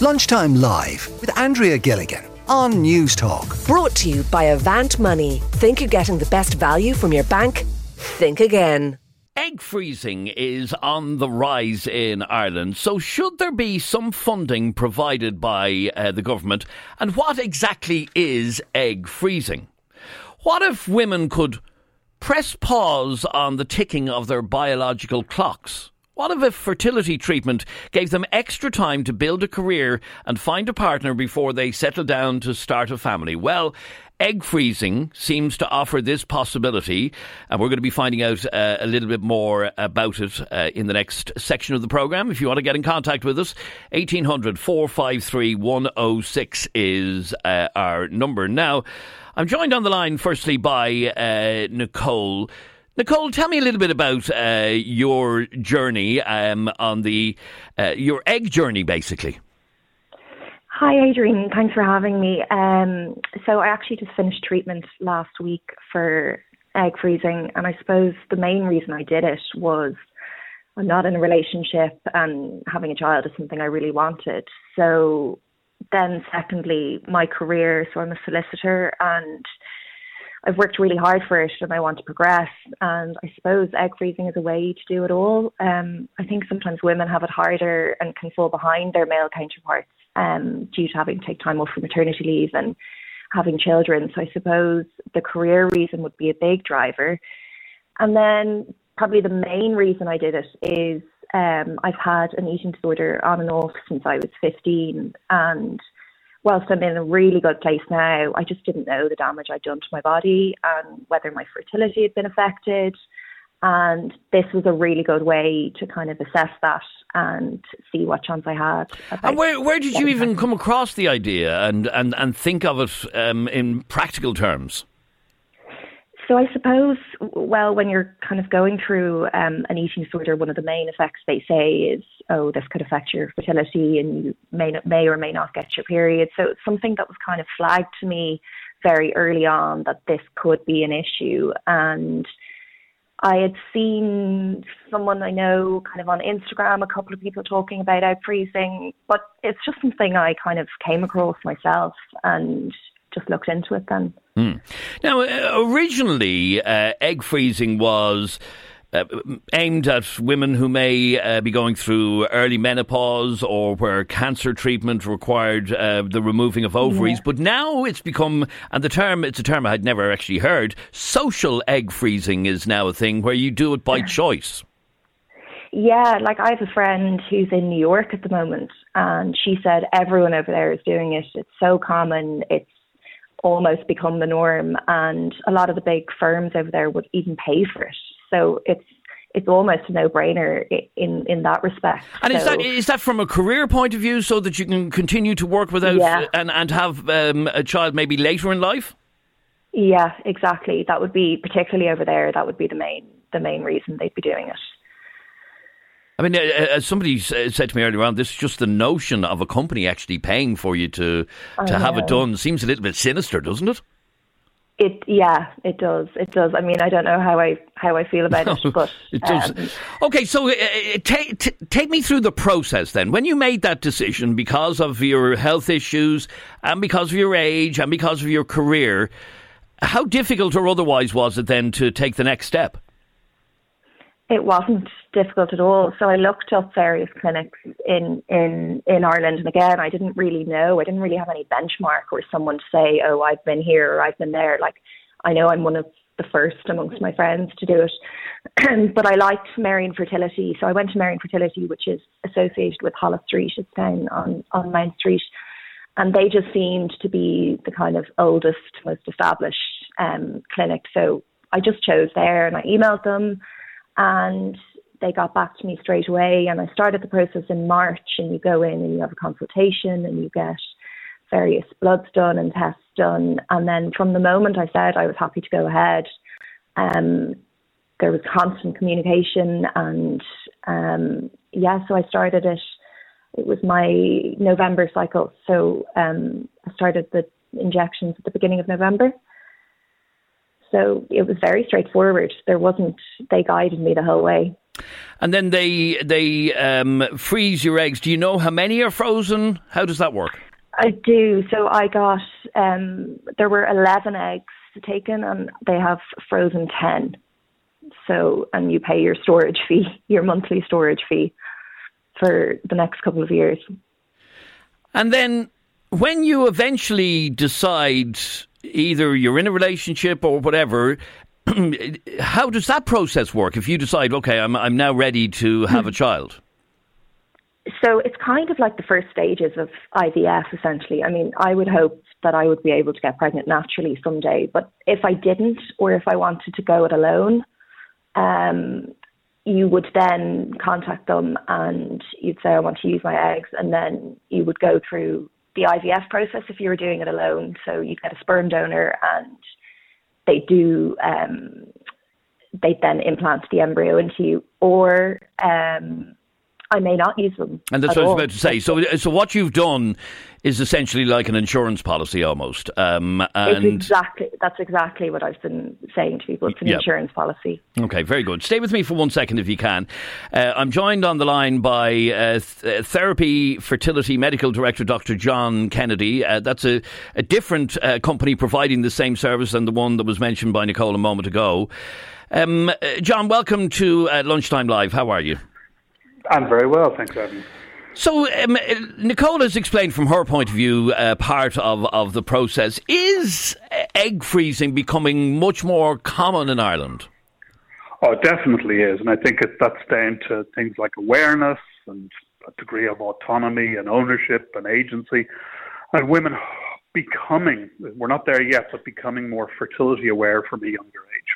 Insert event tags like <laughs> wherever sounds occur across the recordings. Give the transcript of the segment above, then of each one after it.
Lunchtime Live with Andrea Gilligan on Newstalk. Brought to you by Avant Money. Think you're getting the best value from your bank? Think again. Egg freezing is on the rise in Ireland. So, should there be some funding provided by uh, the government? And what exactly is egg freezing? What if women could press pause on the ticking of their biological clocks? What if a fertility treatment gave them extra time to build a career and find a partner before they settle down to start a family? Well, egg freezing seems to offer this possibility, and we're going to be finding out uh, a little bit more about it uh, in the next section of the programme. If you want to get in contact with us, 1800 453 106 is uh, our number. Now, I'm joined on the line firstly by uh, Nicole. Nicole, tell me a little bit about uh, your journey um, on the uh, your egg journey, basically. Hi, Adrian. Thanks for having me. Um, so I actually just finished treatment last week for egg freezing, and I suppose the main reason I did it was I'm not in a relationship, and having a child is something I really wanted. So then, secondly, my career. So I'm a solicitor, and I've worked really hard for it and I want to progress. And I suppose egg freezing is a way to do it all. Um, I think sometimes women have it harder and can fall behind their male counterparts um, due to having to take time off for maternity leave and having children. So I suppose the career reason would be a big driver. And then probably the main reason I did it is um, I've had an eating disorder on and off since I was 15 and whilst I'm in a really good place now, I just didn't know the damage I'd done to my body and whether my fertility had been affected. And this was a really good way to kind of assess that and see what chance I had. And where, where did you even come across the idea and, and, and think of it um, in practical terms? So I suppose, well, when you're kind of going through um, an eating disorder, one of the main effects they say is, oh, this could affect your fertility, and you may not, may or may not get your period. So it's something that was kind of flagged to me very early on that this could be an issue, and I had seen someone I know kind of on Instagram, a couple of people talking about egg freezing, but it's just something I kind of came across myself and just looked into it then. Mm. Now, uh, originally, uh, egg freezing was. Uh, aimed at women who may uh, be going through early menopause or where cancer treatment required uh, the removing of ovaries. Yeah. But now it's become, and the term, it's a term I had never actually heard, social egg freezing is now a thing where you do it by choice. Yeah, like I have a friend who's in New York at the moment, and she said everyone over there is doing it. It's so common. It's almost become the norm, and a lot of the big firms over there would even pay for it. So it's it's almost a no-brainer in in that respect. And so, is that is that from a career point of view, so that you can continue to work without yeah. and and have um, a child maybe later in life? Yeah, exactly. That would be particularly over there. That would be the main the main reason they'd be doing it. I mean, uh, uh, as somebody said to me earlier on, this is just the notion of a company actually paying for you to to have it done seems a little bit sinister, doesn't it? It yeah, it does. It does. I mean, I don't know how I how I feel about <laughs> it, but it does. Um, okay, so uh, uh take t- take me through the process then. When you made that decision because of your health issues and because of your age and because of your career, how difficult or otherwise was it then to take the next step? it wasn't difficult at all. So I looked up various clinics in, in, in Ireland. And again, I didn't really know, I didn't really have any benchmark or someone to say, oh, I've been here or I've been there. Like, I know I'm one of the first amongst my friends to do it. <clears throat> but I liked Merrion Fertility. So I went to Merrion Fertility, which is associated with Holles Street. It's down on, on Main Street. And they just seemed to be the kind of oldest, most established um, clinic. So I just chose there and I emailed them and they got back to me straight away. And I started the process in March, and you go in and you have a consultation and you get various bloods done and tests done. And then from the moment I said I was happy to go ahead, um, there was constant communication. And um, yeah, so I started it. It was my November cycle. So um, I started the injections at the beginning of November. So it was very straightforward. There wasn't, they guided me the whole way. And then they they um, freeze your eggs. Do you know how many are frozen? How does that work? I do. So I got um, there were eleven eggs taken, and they have frozen ten. So and you pay your storage fee, <laughs> your monthly storage fee, for the next couple of years. And then when you eventually decide either you're in a relationship or whatever, <clears throat> how does that process work? If you decide, okay, I'm I'm now ready to have a child. So it's kind of like the first stages of IVF, essentially. I mean, I would hope that I would be able to get pregnant naturally someday, but if I didn't, or if I wanted to go it alone, um, you would then contact them and you'd say, I want to use my eggs, and then you would go through the IVF process if you were doing it alone. So you'd get a sperm donor and they do um, they then implant the embryo into you, or um, I may not use them. And that's what I was about to say. So, so what you've done is essentially like an insurance policy almost. Um, and it's exactly that's exactly what I've been saying to people. It's an insurance policy. Okay, very good. Stay with me for one second if you can. Uh, I'm joined on the line by uh, th- uh, Thérapie Fertility Medical Director Dr. John Kennedy. Uh, that's a, a different uh, company providing the same service than the one that was mentioned by Nicole a moment ago. Um, uh, John, welcome to Lunchtime Live. How are you? I'm very well, thanks, Evan. So, um, Nicole has explained from her point of view uh, part of, of the process. Is egg freezing becoming much more common in Ireland? Oh, it definitely is. And I think it, that's down to things like awareness and a degree of autonomy and ownership and agency. And women becoming, we're not there yet, but becoming more fertility aware from a younger age.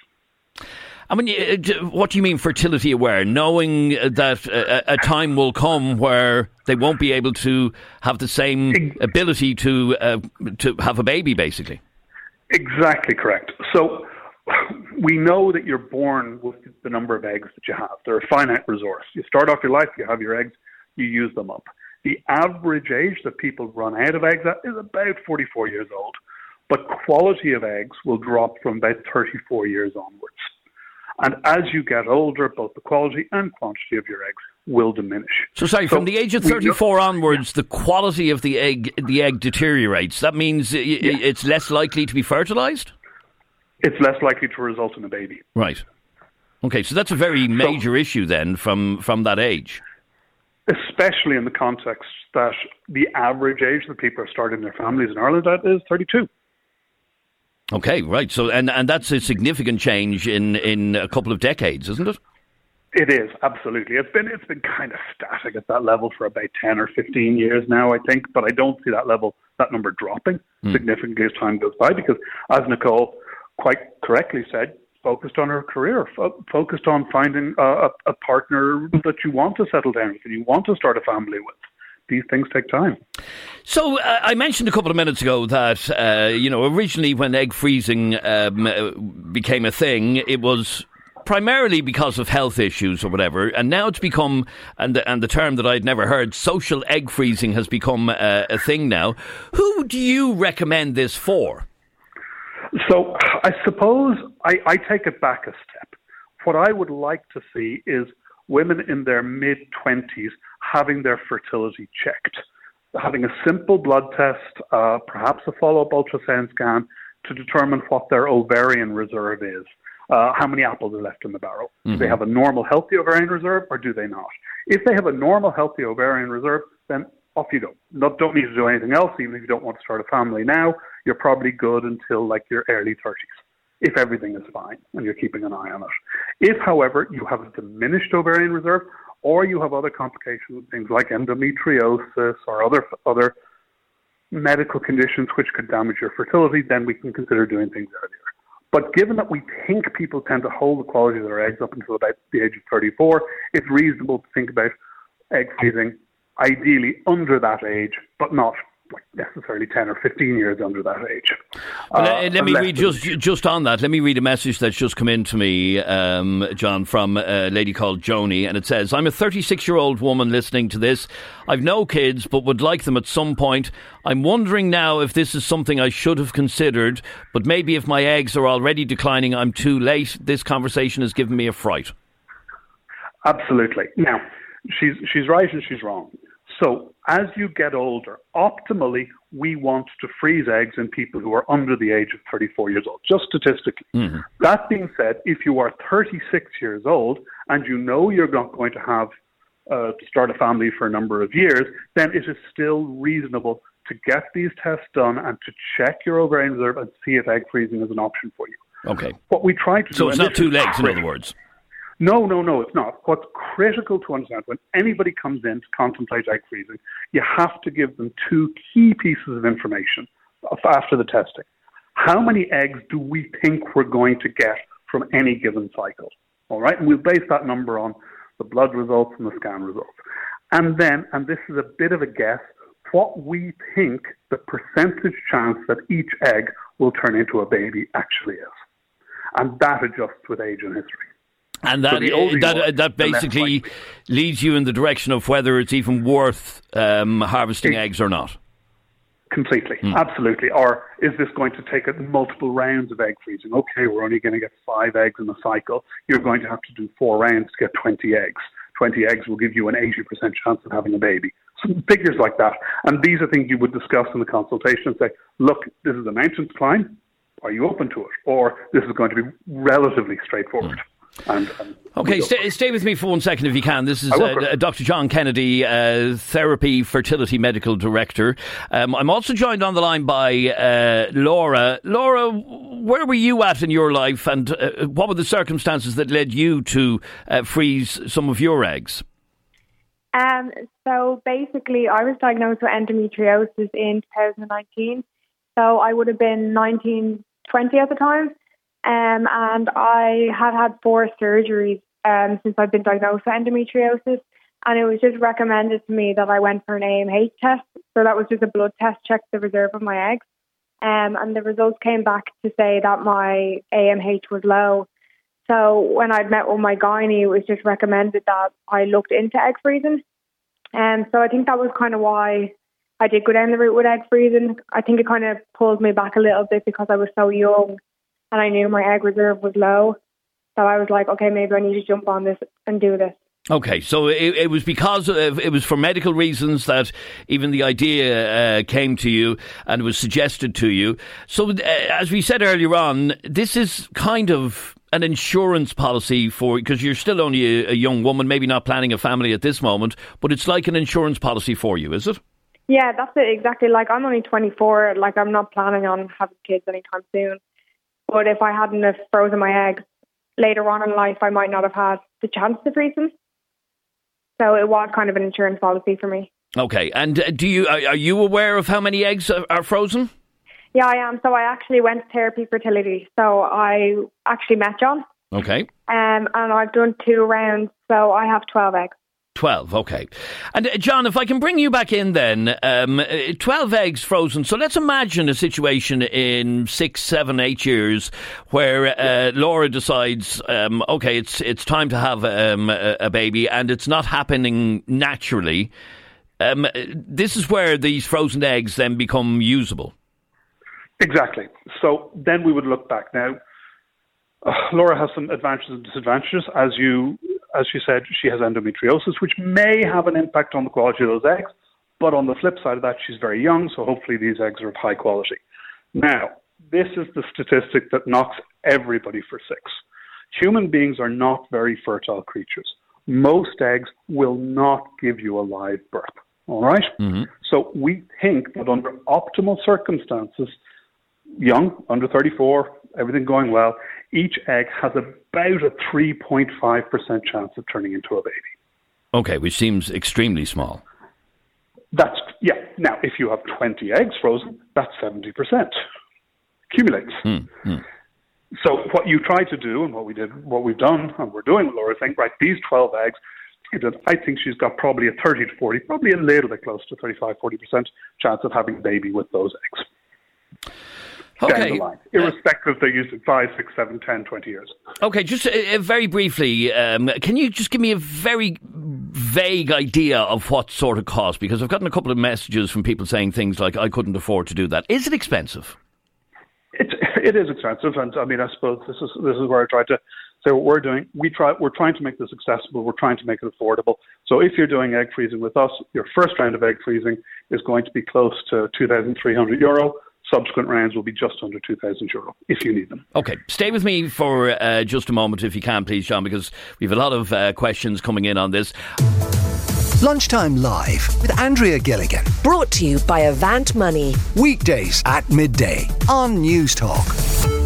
I mean, uh, what do you mean fertility aware? Knowing that a, a, time will come where they won't be able to have the same ability to uh, to have a baby, basically. Exactly correct. So we know that you're born with the number of eggs that you have. They're a finite resource. You start off your life, you have your eggs, you use them up. The average age that people run out of eggs at is about 44 years old, but quality of eggs will drop from about 34 years onwards. And as you get older, both the quality and quantity of your eggs will diminish. So, sorry, so from the age of 34 onwards, the quality of the egg the egg deteriorates. That means it's less likely to be fertilized? It's less likely to result in a baby. Right. Okay, so that's a very major so, issue then from, from that age. Especially in the context that the average age that people are starting their families in Ireland at is 32. Okay, right. So, and, and that's a significant change in, in a couple of decades, isn't it? It is absolutely. It's been it's been kind of static at that level for about ten or fifteen years now, I think. But I don't see that level, that number dropping mm. significantly as time goes by, because as Nicole quite correctly said, focused on her career, fo- focused on finding a, a partner that you want to settle down with and you want to start a family with these things take time. So uh, I mentioned a couple of minutes ago that uh, you know originally when egg freezing um, uh, became a thing, it was primarily because of health issues or whatever, and now it's become and the, and the term that I'd never heard, social egg freezing, has become uh, a thing now. Who do you recommend this for? So I suppose I, I take it back a step. What I would like to see is women in their mid 20s having their fertility checked, having a simple blood test, uh, perhaps a follow up ultrasound scan to determine what their ovarian reserve is. Uh, how many apples are left in the barrel? Mm-hmm. Do they mm-hmm. have a normal, healthy ovarian reserve or do they not? If they have a normal, healthy ovarian reserve, then off you go. Not, don't need to do anything else, even if you don't want to start a family now. You're probably good until like your early 30s if everything is fine and you're keeping an eye on it. If, however, you have a diminished ovarian reserve or you have other complications, things like endometriosis or other other medical conditions which could damage your fertility, then we can consider doing things earlier. But given that we think people tend to hold the quality of their eggs up until about the age of 34, it's reasonable to think about egg freezing ideally under that age, but not necessarily 10 or 15 years under that age. Well, uh, let me read just just on that. Let me read a message that's just come in to me, um, John, from a lady called Joni, and it says, "I'm a 36 year old woman listening to this. I've no kids, but would like them at some point. I'm wondering now if this is something I should have considered, but maybe if my eggs are already declining, I'm too late. This conversation has given me a fright." Absolutely. Now, she's she's right and she's wrong. So as you get older, optimally, we want to freeze eggs in people who are under the age of 34 years old, just statistically. Mm-hmm. That being said, if you are 36 years old and you know you're not going to have uh, to start a family for a number of years, then it is still reasonable to get these tests done and to check your ovarian reserve and see if egg freezing is an option for you. Okay. What we try to so do. So it's not two legs, in other words. No, no, no, it's not. What's critical to understand when anybody comes in to contemplate egg freezing, you have to give them two key pieces of information after the testing. How many eggs do we think we're going to get from any given cycle? All right, and we'll base that number on the blood results and the scan results. And then, and this is a bit of a guess, what we think the percentage chance that each egg will turn into a baby actually is. And that adjusts with age and history. And that so that that basically leads you in the direction of whether it's even worth um, harvesting it, eggs or not. Completely, mm. absolutely. Or is this going to take multiple rounds of egg freezing? Okay, we're only going to get five eggs in a cycle. You're going to have to do four rounds to get 20 eggs. 20 eggs will give you an 80% chance of having a baby. Some figures like that. And these are things you would discuss in the consultation and say, look, this is a mountain to climb. Are you open to it? Or this is going to be relatively straightforward. Mm. And, and okay, stay, stay, with me for one second if you can. This is uh, Dr. John Kennedy, uh, Thérapie Fertility Medical Director. Um, I'm also joined on the line by uh, Laura. Laura, where were you at in your life, and uh, what were the circumstances that led you to uh, freeze some of your eggs? Um, so basically, I was diagnosed with endometriosis in 2019. So I would have been 19, 20 at the time. Um, and I have had four surgeries um, since I've been diagnosed with endometriosis. And it was just recommended to me that I went for an AMH test. So that was just a blood test, check the reserve of my eggs. Um, and the results came back to say that my AMH was low. So when I'd met with my gynae, it was just recommended that I looked into egg freezing. And um, so I think that was kind of why I did go down the route with egg freezing. I think it kind of pulled me back a little bit because I was so young and I knew my egg reserve was low. So I was like, okay, maybe I need to jump on this and do this. Okay, so it, it, was because of, it was for medical reasons that even the idea uh, came to you and was suggested to you. So, uh, as we said earlier on, this is kind of an insurance policy for because you're still only a, a young woman, maybe not planning a family at this moment, but it's like an insurance policy for you, is it? Yeah, that's it exactly. Like I'm only 24. Like I'm not planning on having kids anytime soon. But if I hadn't have frozen my eggs later on in life, I might not have had the chance to freeze them. So it was kind of an insurance policy for me. Okay, and uh, do you are you aware of how many eggs are frozen? Yeah, I am. So I actually went to Thérapie fertility. So I actually met John. Okay. Um, and I've done two rounds. So I have twelve eggs. 12, okay. And uh, John, if I can bring you back in then, um, uh, 12 eggs frozen. So let's imagine a situation in six, seven, eight years where uh, Laura decides, um, okay, it's it's time to have um, a, a, baby and it's not happening naturally. Um, this is where these frozen eggs then become usable. Exactly. So then we would look back. Now, uh, Laura has some advantages and disadvantages. As you as she said, she has endometriosis, which may have an impact on the quality of those eggs. But on the flip side of that, she's very young, so hopefully these eggs are of high quality. Now, this is the statistic that knocks everybody for six. Human beings are not very fertile creatures. Most eggs will not give you a live birth. All right? mm-hmm. So we think that under optimal circumstances, young, under 34, everything going well, each egg has about a 3.5% chance of turning into a baby. Okay, which seems extremely small. That's, yeah. Now, if you have 20 eggs frozen, that's 70%. Accumulates. Mm, mm. So what you try to do, and what we did, what we've done, and we're doing with Laura, think, right, these 12 eggs, I think she's got probably a 30 to 40, probably a little bit close to 35, 40% chance of having a baby with those eggs okay. line, irrespective if they're used in 5, 6, 7, 10, 20 years. Okay, just uh, uh, very briefly, um, can you just give me a very vague idea of what sort of cost? Because I've gotten a couple of messages from people saying things like, I couldn't afford to do that. Is it expensive? It, it is expensive, and I mean, I suppose this is this is where I try to say what we're doing, we try, we're trying to make this accessible. We're trying to make it affordable. So if you're doing egg freezing with us, your first round of egg freezing is going to be close to 2,300 euro. Subsequent rounds will be just under 2,000 euro if you need them. Okay, stay with me for uh, just a moment if you can, please, John, because we have a lot of uh, questions coming in on this. Lunchtime Live with Andrea Gilligan. Brought to you by Avant Money. Weekdays at midday on Newstalk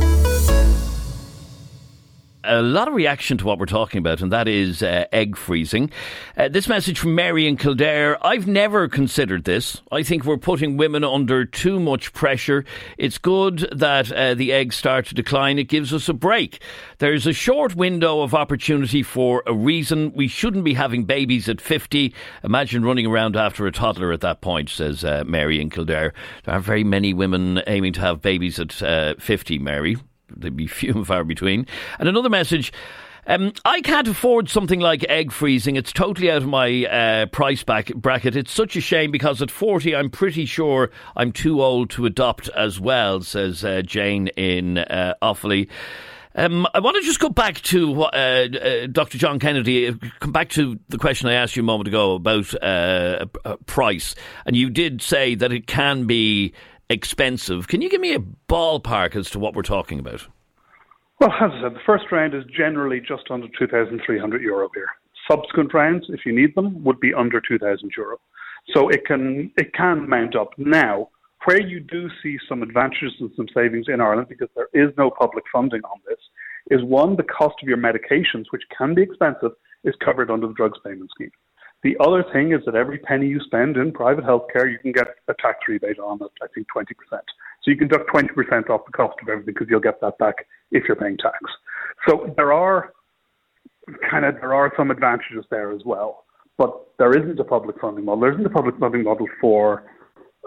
a lot of reaction to what we're talking about, and that is uh, egg freezing. Uh, this message from Mary in Kildare I've never considered this. I think we're putting women under too much pressure. It's good that uh, the eggs start to decline, it gives us a break. There's a short window of opportunity for a reason. We shouldn't be having babies at 50. Imagine running around after a toddler at that point, says uh, Mary in Kildare. There aren't very many women aiming to have babies at uh, 50, Mary they'd be <laughs> few and far between. And another message. Um, I can't afford something like egg freezing. It's totally out of my uh, price back bracket. It's such a shame because at 40, I'm pretty sure I'm too old to adopt as well, says uh, Jane in uh, Offaly. Um, I want to just go back to uh, uh, Dr. John Kennedy, uh, come back to the question I asked you a moment ago about uh, price. And you did say that it can be expensive. Can you give me a ballpark as to what we're talking about? Well, as I said, the first round is generally just under 2,300 euro here. Subsequent rounds, if you need them, would be under 2,000 euro. So it can it can mount up. Now, where you do see some advantages and some savings in Ireland, because there is no public funding on this, is one, the cost of your medications, which can be expensive, is covered under the drugs payment scheme. The other thing is that every penny you spend in private healthcare, you can get a tax rebate on it, I think 20%. So you can deduct 20% off the cost of everything because you'll get that back if you're paying tax. So there are kind of, there are some advantages there as well. But there isn't a public funding model. There isn't a public funding model for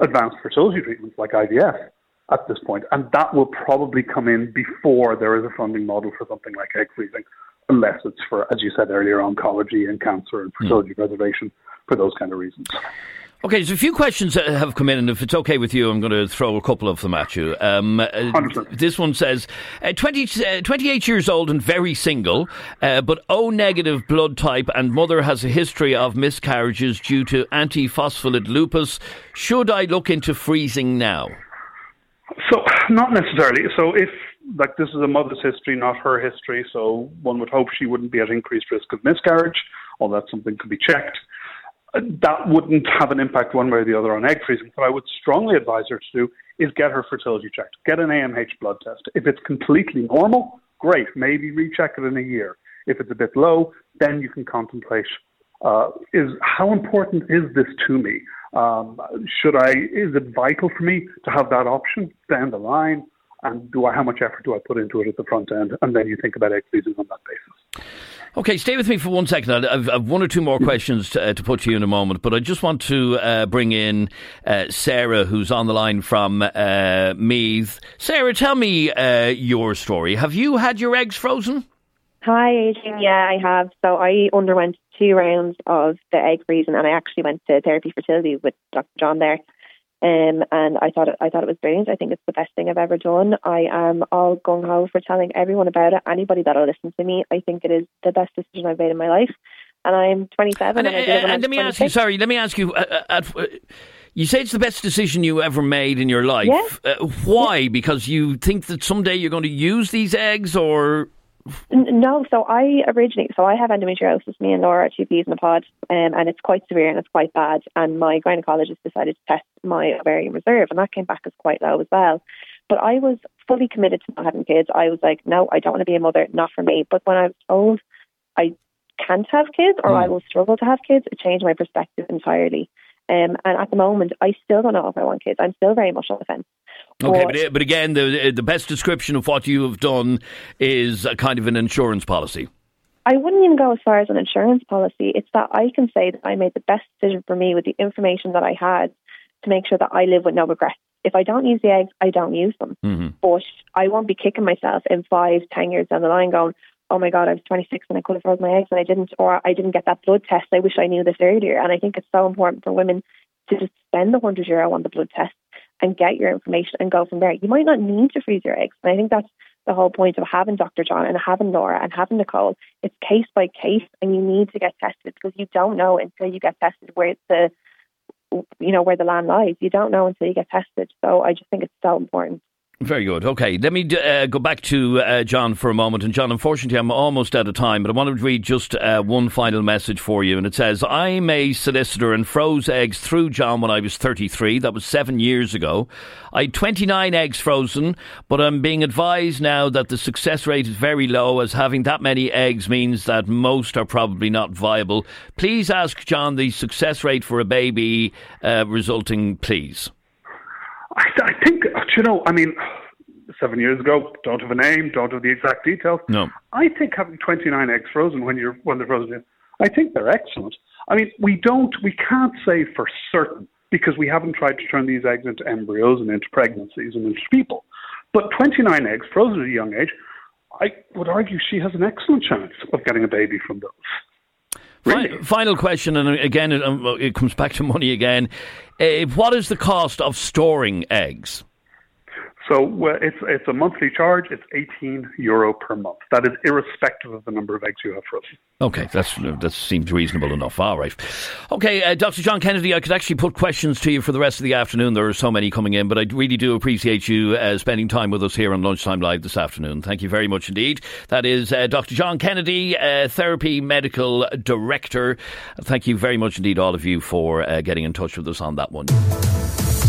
advanced fertility treatments like IVF at this point, and that will probably come in before there is a funding model for something like egg freezing unless it's for, as you said earlier, oncology and cancer and fertility mm. preservation for those kind of reasons. Okay, so a few questions that have come in, and if it's okay with you, I'm going to throw a couple of them at you. Um, uh, this one says uh, 20, uh, 28 years old and very single, uh, but O negative blood type, and mother has a history of miscarriages due to antiphospholipid lupus. Should I look into freezing now? So, not necessarily. So, if like this is a mother's history, not her history, so one would hope she wouldn't be at increased risk of miscarriage, although that something could be checked. Uh, that wouldn't have an impact one way or the other on egg freezing. What I would strongly advise her to do is get her fertility checked. Get an AMH blood test. If it's completely normal, great. Maybe recheck it in a year. If it's a bit low, then you can contemplate uh, is how important is this to me? Um, should I? Is it vital for me to have that option down the line? And do I, how much effort do I put into it at the front end? And then you think about egg freezing on that basis. Okay, stay with me for one second. I've, I've one or two more questions to, uh, to, put to you in a moment, but I just want to uh, bring in uh, Sarah, who's on the line from uh, Meath. Sarah, tell me uh, your story. Have you had your eggs frozen? Hi, Adrian. Yeah, I have. So I underwent two rounds of the egg freezing, and I actually went to Thérapie fertility with Dr. John there. Um, and I thought it, I thought it was brilliant. I think it's the best thing I've ever done. I am all gung ho for telling everyone about it. Anybody that'll listen to me, I think it is the best decision I've made in my life. And I'm 27. And, and, and, and let me 26. ask you. Sorry, let me ask you. Uh, uh, uh, you say it's the best decision you ever made in your life. Yeah. Uh, why? Yeah. Because you think that someday you're going to use these eggs, or no, so I originally, so I have endometriosis. Me and Laura are two peas in a pod, um, and it's quite severe and it's quite bad. And my gynecologist decided to test my ovarian reserve, and that came back as quite low as well. But I was fully committed to not having kids. I was like, no, I don't want to be a mother, not for me. But when I was told I can't have kids or mm. I will struggle to have kids, it changed my perspective entirely. Um, and at the moment, I still don't know if I want kids. I'm still very much on the fence. Okay, but, but again, the the best description of what you have done is a kind of an insurance policy. I wouldn't even go as far as an insurance policy. It's that I can say that I made the best decision for me with the information that I had to make sure that I live with no regrets. If I don't use the eggs, I don't use them. Mm-hmm. But I won't be kicking myself in five, ten years down the line going, oh my God, I was 26 and I could have frozen my eggs and I didn't, or I didn't get that blood test. I wish I knew this earlier. And I think it's so important for women to just spend the 100 euro on the blood test and get your information and go from there. You might not need to freeze your eggs. And I think that's the whole point of having Dr. John and having Laura and having Nicole. It's case by case, and you need to get tested because you don't know until you get tested where the you know where the land lies. You don't know until you get tested. So I just think it's so important. Very good. Okay, let me uh, go back to uh, John for a moment. And John, unfortunately, I'm almost out of time, but I want to read just uh, one final message for you. And it says, I'm a solicitor and froze eggs through John when I was 33. That was seven years ago. I had 29 eggs frozen, but I'm being advised now that the success rate is very low, as having that many eggs means that most are probably not viable. Please ask John the success rate for a baby uh, resulting, please. I, I think, you know, I mean, seven years ago, don't have a name, don't have the exact details. No. I think having 29 eggs frozen when you're when they're frozen, I think they're excellent. I mean, we don't, we can't say for certain because we haven't tried to turn these eggs into embryos and into pregnancies and into people. But 29 eggs frozen at a young age, I would argue she has an excellent chance of getting a baby from those. Really? Final question, and again, it, um, it comes back to money again. Uh, what is the cost of storing eggs? So it's it's a monthly charge. It's 18 euro per month. That is irrespective of the number of eggs you have frozen. Okay, that's that seems reasonable enough. All right. Okay, uh, Dr. John Kennedy, I could actually put questions to you for the rest of the afternoon. There are so many coming in, but I really do appreciate you uh, spending time with us here on Lunchtime Live this afternoon. Thank you very much indeed. That is uh, Dr. John Kennedy, uh, Thérapie Medical Director. Thank you very much indeed, all of you, for uh, getting in touch with us on that one.